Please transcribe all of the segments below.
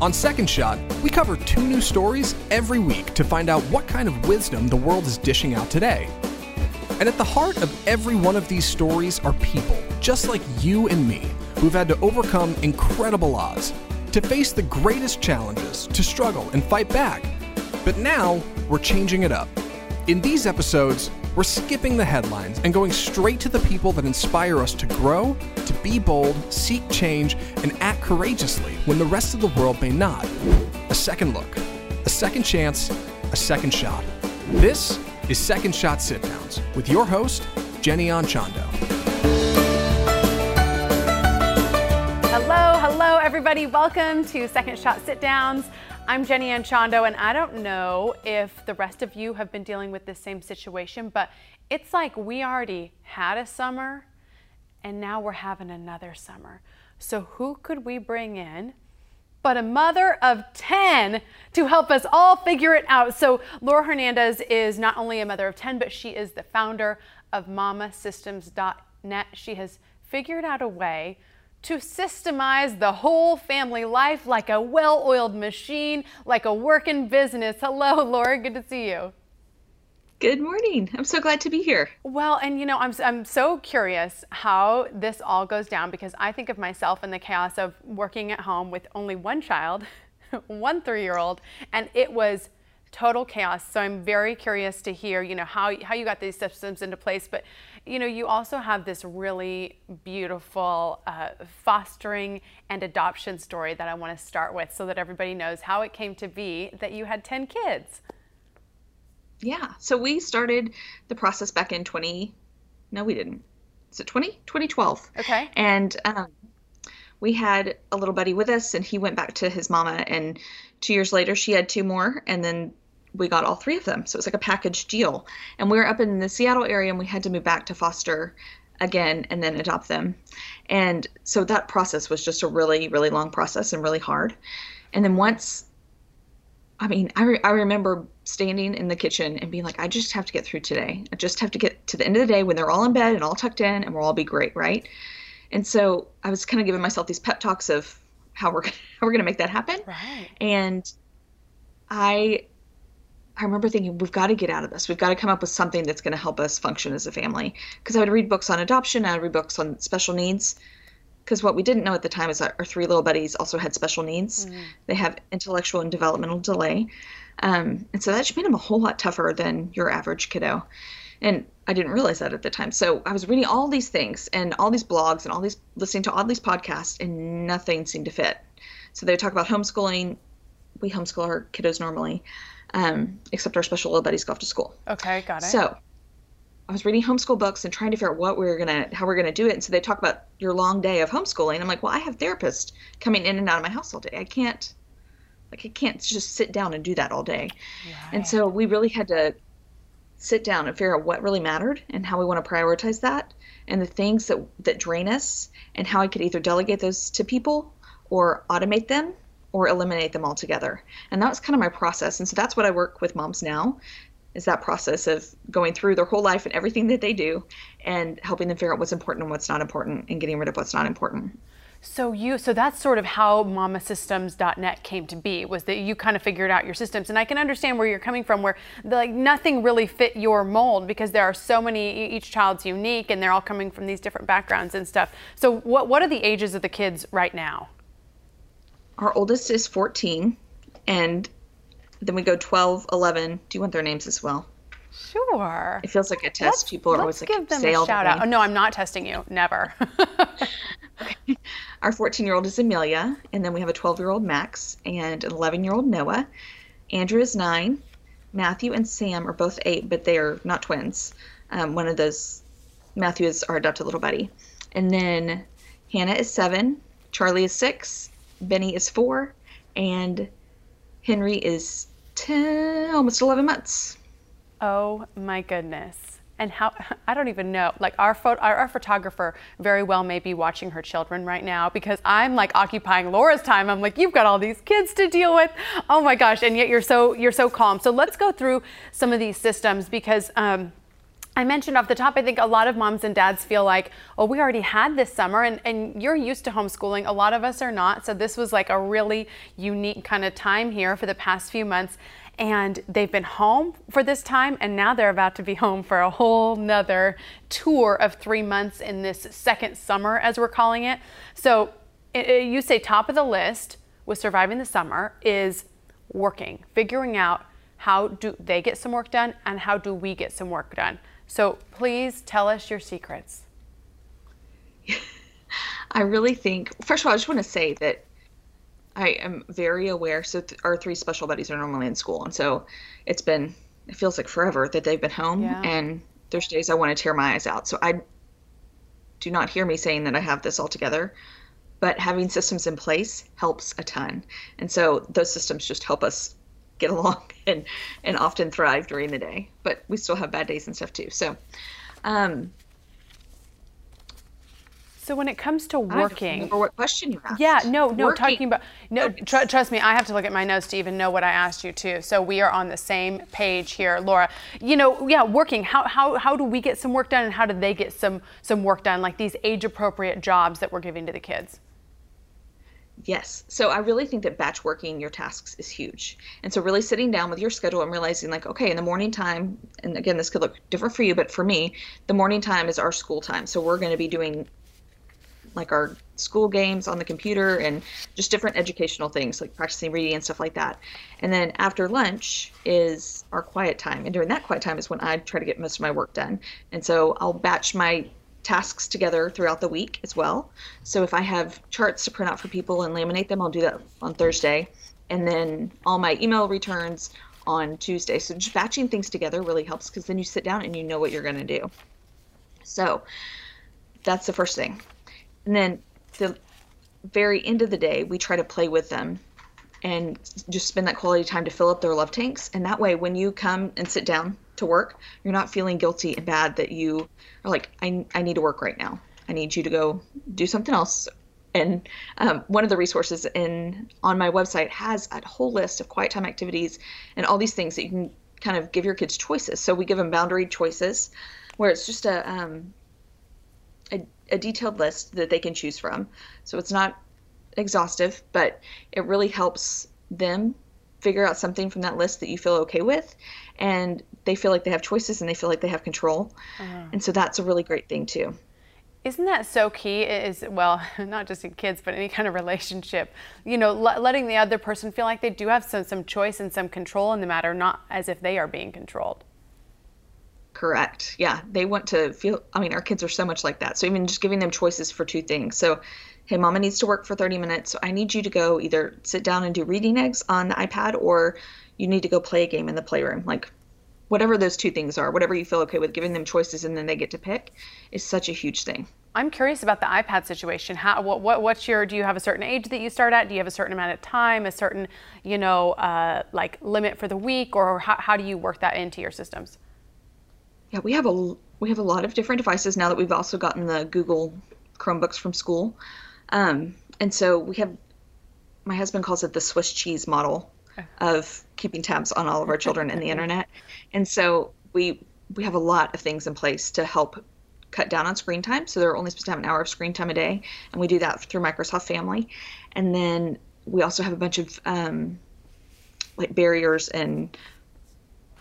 On Second Shot, we cover two new stories every week to find out what kind of wisdom the world is dishing out today. And at the heart of every one of these stories are people, just like you and me, who've had to overcome incredible odds, to face the greatest challenges, to struggle and fight back. But now, we're changing it up. In these episodes, we're skipping the headlines and going straight to the people that inspire us to grow, to be bold, seek change, and act courageously when the rest of the world may not. A second look, a second chance, a second shot. This is Second Shot Sit Downs with your host, Jenny Anchondo. Hello, hello, everybody. Welcome to Second Shot Sit Downs. I'm Jenny Anchondo, and I don't know if the rest of you have been dealing with this same situation, but it's like we already had a summer and now we're having another summer. So, who could we bring in but a mother of 10 to help us all figure it out? So, Laura Hernandez is not only a mother of 10, but she is the founder of mamasystems.net. She has figured out a way to systemize the whole family life like a well oiled machine, like a working business. Hello, Laura. Good to see you. Good morning. I'm so glad to be here. Well, and you know, I'm, I'm so curious how this all goes down because I think of myself in the chaos of working at home with only one child, one three year old, and it was total chaos. So I'm very curious to hear, you know, how, how you got these systems into place. But, you know, you also have this really beautiful uh, fostering and adoption story that I want to start with so that everybody knows how it came to be that you had 10 kids. Yeah. So we started the process back in 20, no, we didn't. Is it 20? 2012. Okay. And um, we had a little buddy with us and he went back to his mama and two years later she had two more and then we got all three of them. So it was like a package deal. And we were up in the seattle area and we had to move back to foster again and then adopt them. And so that process was just a really really long process and really hard. And then once i mean i, re- I remember standing in the kitchen and being like i just have to get through today. I just have to get to the end of the day when they're all in bed and all tucked in and we'll all be great right and so I was kind of giving myself these pep talks of how we're how we're going to make that happen. Right. And I I remember thinking we've got to get out of this. We've got to come up with something that's going to help us function as a family. Because I would read books on adoption, I would read books on special needs. Because what we didn't know at the time is that our three little buddies also had special needs. Mm. They have intellectual and developmental delay. Um, and so that just made them a whole lot tougher than your average kiddo. And I didn't realize that at the time. So I was reading all these things and all these blogs and all these listening to all these podcasts, and nothing seemed to fit. So they talk about homeschooling. We homeschool our kiddos normally, um, except our special little buddies go off to school. Okay, got it. So I was reading homeschool books and trying to figure out what we were gonna, how we are gonna do it. And so they talk about your long day of homeschooling. I'm like, well, I have therapists coming in and out of my house all day. I can't, like, I can't just sit down and do that all day. Right. And so we really had to sit down and figure out what really mattered and how we want to prioritize that and the things that that drain us and how I could either delegate those to people or automate them or eliminate them altogether. And that was kind of my process. And so that's what I work with moms now is that process of going through their whole life and everything that they do and helping them figure out what's important and what's not important and getting rid of what's not important. So you so that's sort of how mamasystems.net came to be was that you kind of figured out your systems and I can understand where you're coming from where the, like nothing really fit your mold because there are so many each child's unique and they're all coming from these different backgrounds and stuff. So what what are the ages of the kids right now? Our oldest is 14 and then we go 12, 11. Do you want their names as well? Sure. It feels like a test. Let's, People are always like, give them a shout out. Oh, no, I'm not testing you. Never. Our 14 year old is Amelia, and then we have a 12 year old Max and an 11 year old Noah. Andrew is nine. Matthew and Sam are both eight, but they are not twins. Um, one of those, Matthew is our adopted little buddy. And then Hannah is seven. Charlie is six. Benny is four. And Henry is 10, almost 11 months. Oh my goodness. And how, I don't even know, like our, photo, our, our, photographer very well may be watching her children right now because I'm like occupying Laura's time. I'm like, you've got all these kids to deal with. Oh my gosh. And yet you're so, you're so calm. So let's go through some of these systems because, um, I mentioned off the top, I think a lot of moms and dads feel like, oh, we already had this summer and, and you're used to homeschooling. A lot of us are not. So this was like a really unique kind of time here for the past few months. And they've been home for this time, and now they're about to be home for a whole nother tour of three months in this second summer, as we're calling it. So it, it, you say top of the list with surviving the summer is working, figuring out how do they get some work done and how do we get some work done. So please tell us your secrets. I really think, first of all, I just want to say that I am very aware. So, th- our three special buddies are normally in school. And so it's been, it feels like forever that they've been home. Yeah. And there's days I want to tear my eyes out. So, I do not hear me saying that I have this all together. But having systems in place helps a ton. And so, those systems just help us get along and and often thrive during the day. But we still have bad days and stuff too. So, um, so when it comes to working, or what question you asked? Yeah, no, no, working. talking about no. Tr- trust me, I have to look at my notes to even know what I asked you too. So we are on the same page here, Laura. You know, yeah, working. How how how do we get some work done, and how do they get some some work done? Like these age appropriate jobs that we're giving to the kids. Yes. So I really think that batch working your tasks is huge. And so really sitting down with your schedule and realizing like, okay, in the morning time, and again, this could look different for you, but for me, the morning time is our school time. So we're going to be doing like our school games on the computer and just different educational things like practicing reading and stuff like that. And then after lunch is our quiet time. And during that quiet time is when I try to get most of my work done. And so I'll batch my tasks together throughout the week as well. So if I have charts to print out for people and laminate them, I'll do that on Thursday. And then all my email returns on Tuesday. So just batching things together really helps because then you sit down and you know what you're going to do. So that's the first thing. And then the very end of the day, we try to play with them and just spend that quality time to fill up their love tanks. And that way, when you come and sit down to work, you're not feeling guilty and bad that you are like, I, I need to work right now. I need you to go do something else. And um, one of the resources in on my website has a whole list of quiet time activities and all these things that you can kind of give your kids choices. So we give them boundary choices, where it's just a um, a, detailed list that they can choose from. So it's not exhaustive, but it really helps them figure out something from that list that you feel okay with and they feel like they have choices and they feel like they have control. Uh-huh. And so that's a really great thing too. Isn't that so key? Is well, not just in kids, but any kind of relationship. You know, letting the other person feel like they do have some some choice and some control in the matter, not as if they are being controlled. Correct. Yeah, they want to feel. I mean, our kids are so much like that. So even just giving them choices for two things. So, hey, mama needs to work for 30 minutes. So I need you to go either sit down and do reading eggs on the iPad, or you need to go play a game in the playroom. Like whatever those two things are, whatever you feel okay with, giving them choices and then they get to pick is such a huge thing. I'm curious about the iPad situation. How, what, what, what's your, do you have a certain age that you start at? Do you have a certain amount of time, a certain, you know, uh, like limit for the week, or how, how do you work that into your systems? Yeah, we have a, we have a lot of different devices now that we've also gotten the Google Chromebooks from school. Um, and so we have, my husband calls it the Swiss cheese model of keeping tabs on all of our children and the internet. And so we we have a lot of things in place to help cut down on screen time. So they're only supposed to have an hour of screen time a day, and we do that through Microsoft Family. And then we also have a bunch of um, like barriers and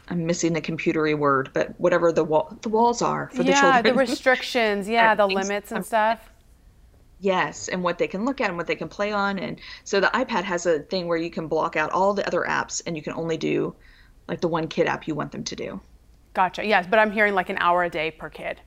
I'm missing the computery word, but whatever the wall the walls are for yeah, the children. Yeah, the restrictions. Yeah, the limits and stuff. Yes, and what they can look at and what they can play on. And so the iPad has a thing where you can block out all the other apps and you can only do like the one kid app you want them to do. Gotcha. Yes, but I'm hearing like an hour a day per kid.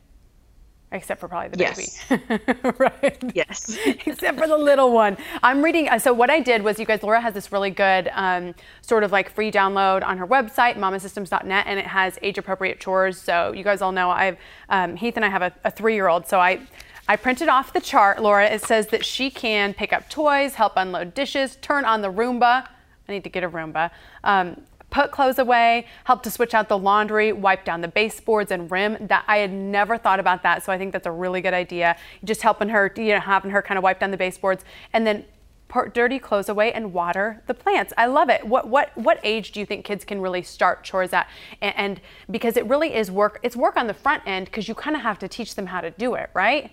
Except for probably the yes. baby. right? Yes. Except for the little one. I'm reading. Uh, so, what I did was, you guys, Laura has this really good um, sort of like free download on her website, mamasystems.net, and it has age appropriate chores. So, you guys all know I've, um, Heath and I have a, a three year old. So, I, I printed off the chart, Laura. It says that she can pick up toys, help unload dishes, turn on the Roomba. I need to get a Roomba. Um, put clothes away, help to switch out the laundry, wipe down the baseboards and rim. That I had never thought about that, so I think that's a really good idea. Just helping her, you know, having her kind of wipe down the baseboards, and then put dirty clothes away, and water the plants. I love it. What what what age do you think kids can really start chores at? And, and because it really is work. It's work on the front end because you kind of have to teach them how to do it, right?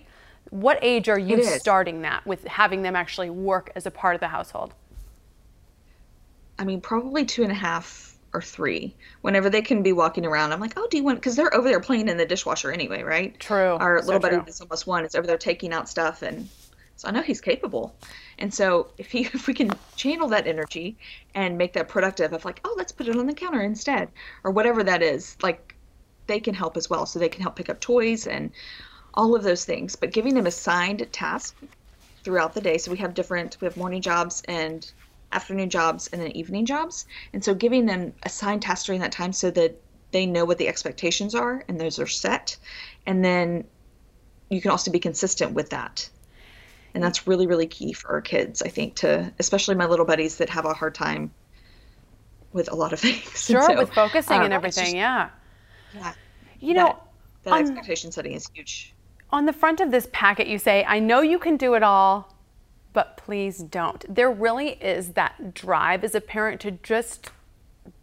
What age are you starting that with having them actually work as a part of the household? I mean, probably two and a half or three. Whenever they can be walking around, I'm like, oh, do you want? Because they're over there playing in the dishwasher anyway, right? True. Our so little buddy that's almost one is over there taking out stuff, and so I know he's capable. And so if he if we can channel that energy and make that productive of like, oh, let's put it on the counter instead, or whatever that is, like they can help as well. So they can help pick up toys and all of those things. But giving them assigned tasks throughout the day. So we have different we have morning jobs and afternoon jobs and then evening jobs. And so giving them assigned tasks during that time so that they know what the expectations are and those are set. And then you can also be consistent with that. And that's really, really key for our kids, I think, to especially my little buddies that have a hard time with a lot of things. Sure, so, with focusing um, and everything, just, yeah. Yeah. You know, that, that on- expectation setting is huge. On the front of this packet, you say, I know you can do it all, but please don't. There really is that drive as a parent to just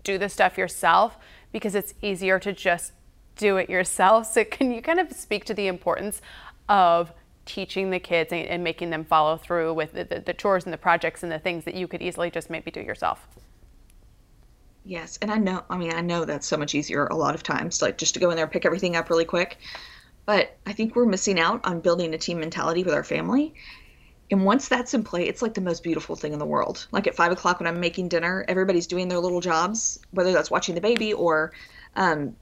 do the stuff yourself because it's easier to just do it yourself. So, can you kind of speak to the importance of teaching the kids and, and making them follow through with the, the, the chores and the projects and the things that you could easily just maybe do yourself? Yes, and I know, I mean, I know that's so much easier a lot of times, like just to go in there and pick everything up really quick. But I think we're missing out on building a team mentality with our family. And once that's in play, it's like the most beautiful thing in the world. Like at five o'clock when I'm making dinner, everybody's doing their little jobs, whether that's watching the baby or um,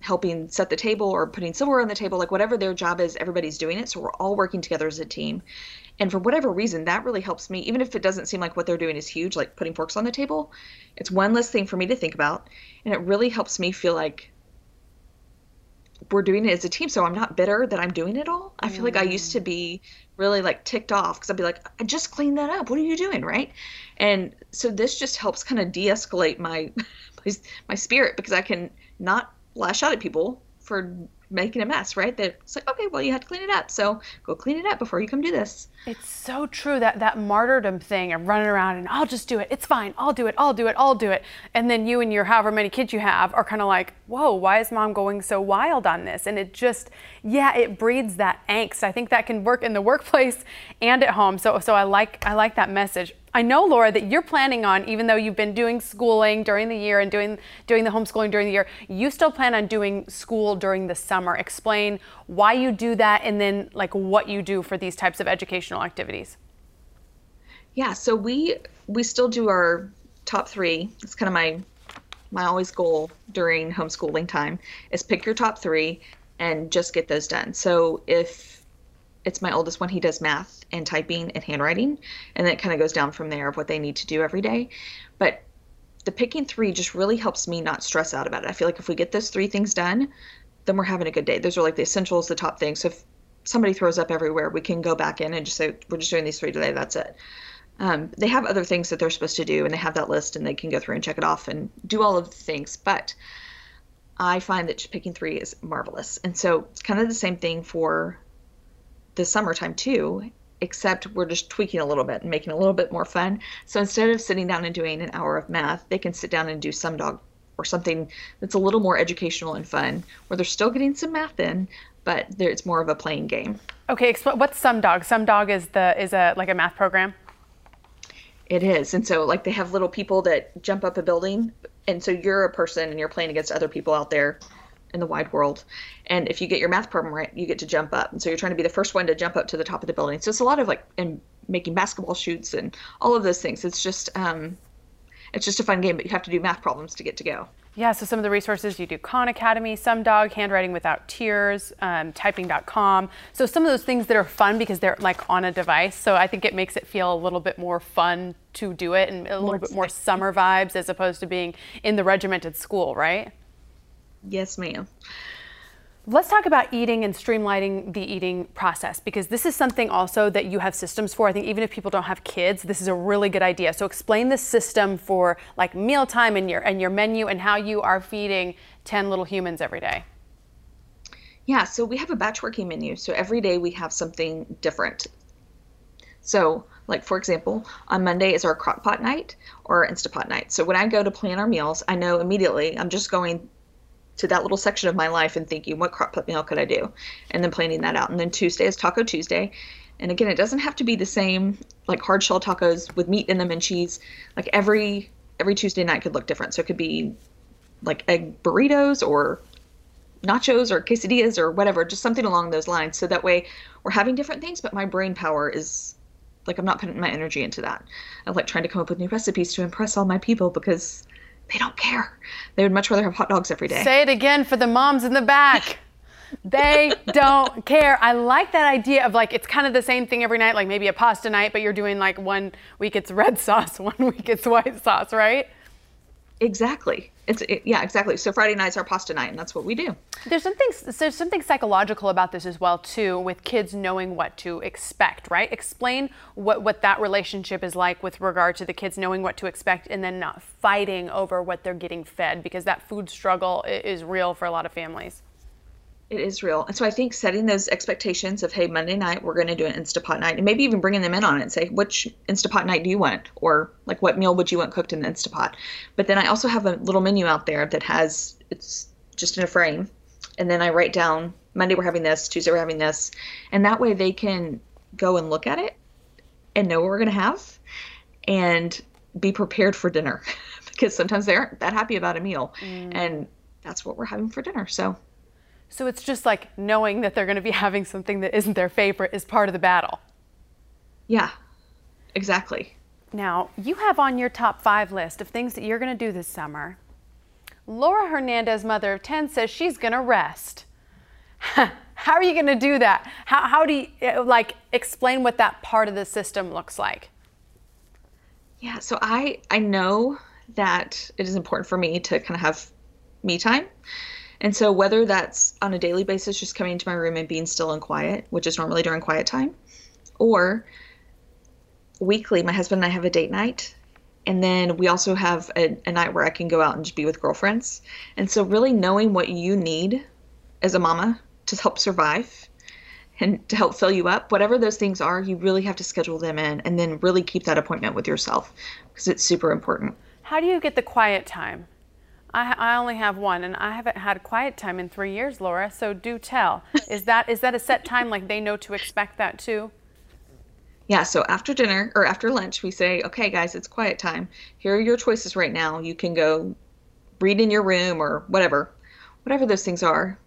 helping set the table or putting silverware on the table, like whatever their job is, everybody's doing it. So we're all working together as a team. And for whatever reason, that really helps me, even if it doesn't seem like what they're doing is huge, like putting forks on the table. It's one less thing for me to think about. And it really helps me feel like we're doing it as a team. So I'm not bitter that I'm doing it all. I feel like I used to mm. be really like ticked off because I'd be like, I just cleaned that up. What are you doing? Right. And so this just helps kind of de escalate my, my, my spirit because I can not lash out at people for making a mess, right? That it's like, okay, well, you had to clean it up. So go clean it up before you come do this. It's so true that that martyrdom thing of running around and I'll just do it. It's fine. I'll do it. I'll do it. I'll do it. And then you and your however many kids you have are kind of like, whoa, why is mom going so wild on this? And it just, yeah, it breeds that angst. I think that can work in the workplace and at home. So so I like I like that message. I know, Laura, that you're planning on, even though you've been doing schooling during the year and doing doing the homeschooling during the year, you still plan on doing school during the summer. Explain why you do that and then like what you do for these types of educational activities. Yeah, so we we still do our top three. It's kind of my my always goal during homeschooling time is pick your top three and just get those done. So if it's my oldest one, he does math and typing and handwriting, and then it kind of goes down from there of what they need to do every day. But the picking three just really helps me not stress out about it. I feel like if we get those three things done, then we're having a good day. Those are like the essentials, the top things. So if somebody throws up everywhere, we can go back in and just say, we're just doing these three today. That's it. Um, they have other things that they're supposed to do, and they have that list, and they can go through and check it off and do all of the things. But I find that picking three is marvelous. And so it's kind of the same thing for the summertime too, except we're just tweaking a little bit and making it a little bit more fun. So instead of sitting down and doing an hour of math, they can sit down and do Sumdog or something that's a little more educational and fun, where they're still getting some math in, but there, it's more of a playing game. Okay, what's Sumdog? Some Dog is the is a like a math program. It is. And so like they have little people that jump up a building and so you're a person and you're playing against other people out there in the wide world. And if you get your math problem right, you get to jump up. And so you're trying to be the first one to jump up to the top of the building. So it's a lot of like and making basketball shoots and all of those things. It's just um it's just a fun game, but you have to do math problems to get to go. Yeah, so some of the resources you do Khan Academy, Sumdog, Handwriting Without Tears, um, Typing.com. So some of those things that are fun because they're like on a device. So I think it makes it feel a little bit more fun to do it and a little bit more summer vibes as opposed to being in the regimented school, right? Yes, ma'am. Let's talk about eating and streamlining the eating process because this is something also that you have systems for. I think even if people don't have kids, this is a really good idea. So explain the system for like mealtime and your and your menu and how you are feeding 10 little humans every day. Yeah, so we have a batch working menu. So every day we have something different. So Like, for example, on Monday is our crock pot night or Instapot night. So when I go to plan our meals, I know immediately I'm just going to that little section of my life and thinking, what crock pot meal could I do? And then planning that out. And then Tuesday is Taco Tuesday. And again, it doesn't have to be the same like hard shell tacos with meat in them and cheese. Like every every Tuesday night could look different. So it could be like egg burritos or nachos or quesadillas or whatever, just something along those lines. So that way we're having different things, but my brain power is like I'm not putting my energy into that. I'm like trying to come up with new recipes to impress all my people because they don't care. They would much rather have hot dogs every day. Say it again for the moms in the back. they don't care. I like that idea of like it's kind of the same thing every night, like maybe a pasta night, but you're doing like one week it's red sauce, one week it's white sauce, right? Exactly. It's it, yeah, exactly. So Friday night's our pasta night, and that's what we do. There's something there's something psychological about this as well too, with kids knowing what to expect. Right? Explain what what that relationship is like with regard to the kids knowing what to expect and then not fighting over what they're getting fed because that food struggle is real for a lot of families. It is real. And so I think setting those expectations of, hey, Monday night, we're going to do an Instapot night, and maybe even bringing them in on it and say, which Instapot night do you want? Or like, what meal would you want cooked in the Instapot? But then I also have a little menu out there that has, it's just in a frame. And then I write down, Monday we're having this, Tuesday we're having this. And that way they can go and look at it and know what we're going to have and be prepared for dinner because sometimes they aren't that happy about a meal. Mm. And that's what we're having for dinner. So so it's just like knowing that they're going to be having something that isn't their favorite is part of the battle. Yeah, exactly. Now, you have on your top five list of things that you're going to do this summer. Laura Hernandez, mother of 10, says she's going to rest. how are you going to do that? How, how do you, eh, like, explain what that part of the system looks like? Yeah, so I, I know that it is important for me to kind of have me time. And so, whether that's on a daily basis, just coming into my room and being still and quiet, which is normally during quiet time, or weekly, my husband and I have a date night. And then we also have a, a night where I can go out and just be with girlfriends. And so, really knowing what you need as a mama to help survive and to help fill you up, whatever those things are, you really have to schedule them in and then really keep that appointment with yourself because it's super important. How do you get the quiet time? I, I only have one, and I haven't had quiet time in three years, Laura. So do tell. Is that is that a set time? Like they know to expect that too? Yeah. So after dinner or after lunch, we say, "Okay, guys, it's quiet time. Here are your choices right now. You can go read in your room or whatever, whatever those things are.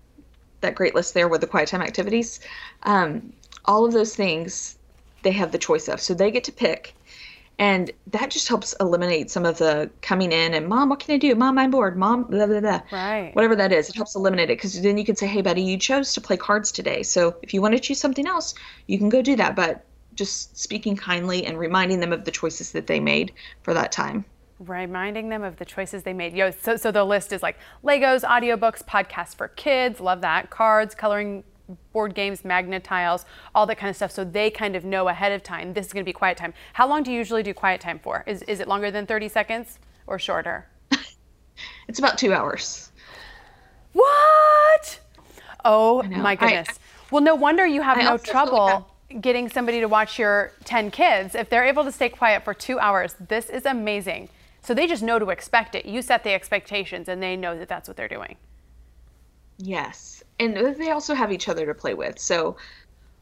That great list there with the quiet time activities. Um, all of those things, they have the choice of. So they get to pick." And that just helps eliminate some of the coming in and mom, what can I do? Mom, I'm bored. Mom, blah, blah, blah. Right. Whatever that is, it helps eliminate it because then you can say, hey, buddy, you chose to play cards today. So if you want to choose something else, you can go do that. But just speaking kindly and reminding them of the choices that they made for that time reminding them of the choices they made. Yo, so, so the list is like Legos, audiobooks, podcasts for kids, love that, cards, coloring board games, magnet tiles, all that kind of stuff. So they kind of know ahead of time this is going to be quiet time. How long do you usually do quiet time for? Is, is it longer than 30 seconds or shorter? it's about two hours. What? Oh my goodness. I, I, well, no wonder you have I no trouble getting somebody to watch your 10 kids. If they're able to stay quiet for two hours, this is amazing. So they just know to expect it. You set the expectations and they know that that's what they're doing. Yes. And they also have each other to play with. So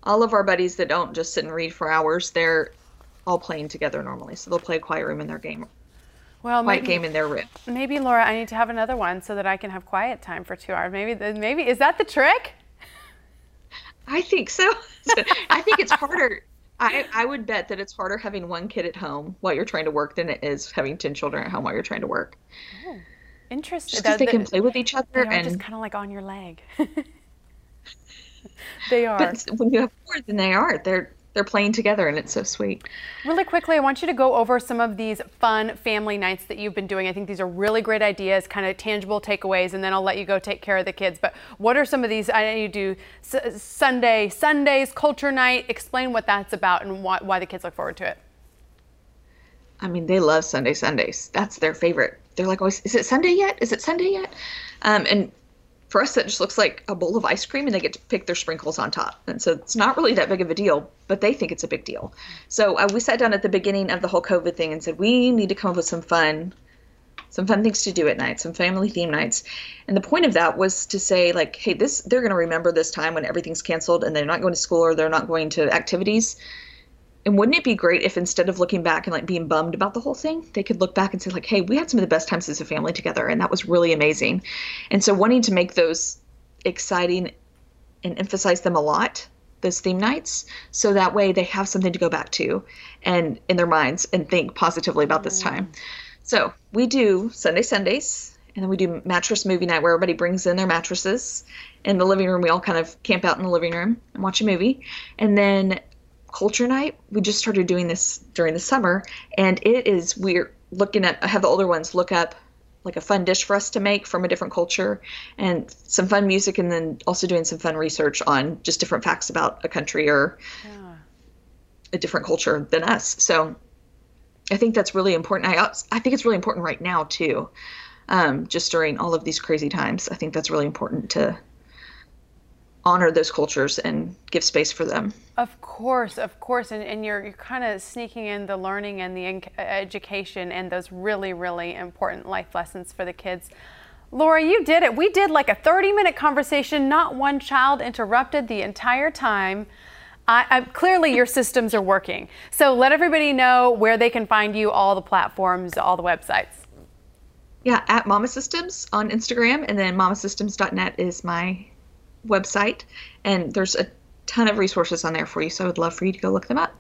all of our buddies that don't just sit and read for hours, they're all playing together normally. So they'll play a quiet room in their game. Well, quiet maybe, game in their room. Maybe Laura, I need to have another one so that I can have quiet time for two hours. Maybe, maybe is that the trick? I think so. I think it's harder. I, I would bet that it's harder having one kid at home while you're trying to work than it is having 10 children at home while you're trying to work. Oh. Interesting. Just they can play with each other and just kind of like on your leg. they are. But when you have four, then they are. They're they're playing together and it's so sweet. Really quickly, I want you to go over some of these fun family nights that you've been doing. I think these are really great ideas, kind of tangible takeaways, and then I'll let you go take care of the kids. But what are some of these? I know you do Sunday, Sundays, culture night. Explain what that's about and why, why the kids look forward to it. I mean, they love Sunday Sundays. That's their favorite. They're like, always, is it Sunday yet? Is it Sunday yet? Um, and for us that just looks like a bowl of ice cream and they get to pick their sprinkles on top and so it's not really that big of a deal but they think it's a big deal so uh, we sat down at the beginning of the whole covid thing and said we need to come up with some fun some fun things to do at night some family theme nights and the point of that was to say like hey this they're going to remember this time when everything's canceled and they're not going to school or they're not going to activities and wouldn't it be great if instead of looking back and like being bummed about the whole thing, they could look back and say like, "Hey, we had some of the best times as a family together, and that was really amazing." And so, wanting to make those exciting and emphasize them a lot, those theme nights, so that way they have something to go back to, and in their minds and think positively about this time. Mm-hmm. So we do Sunday Sundays, and then we do mattress movie night where everybody brings in their mattresses. In the living room, we all kind of camp out in the living room and watch a movie, and then culture night. We just started doing this during the summer, and it is we're looking at. I have the older ones look up like a fun dish for us to make from a different culture and some fun music and then also doing some fun research on just different facts about a country or yeah. a different culture than us so i think that's really important i, I think it's really important right now too um, just during all of these crazy times i think that's really important to honor those cultures and give space for them. Of course, of course, and, and you're, you're kind of sneaking in the learning and the education and those really, really important life lessons for the kids. Laura, you did it. We did like a 30 minute conversation, not one child interrupted the entire time. I, I, clearly, your systems are working. So let everybody know where they can find you, all the platforms, all the websites. Yeah, at Mama Systems on Instagram, and then mamasystems.net is my website, and there's a ton of resources on there for you. So I would love for you to go look them up.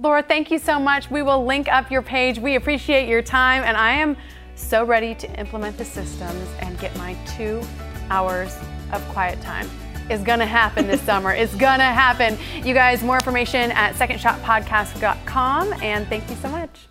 Laura, thank you so much. We will link up your page. We appreciate your time, and I am so ready to implement the systems and get my two hours of quiet time. Is gonna happen this summer. It's gonna happen. You guys, more information at secondshotpodcast.com, and thank you so much.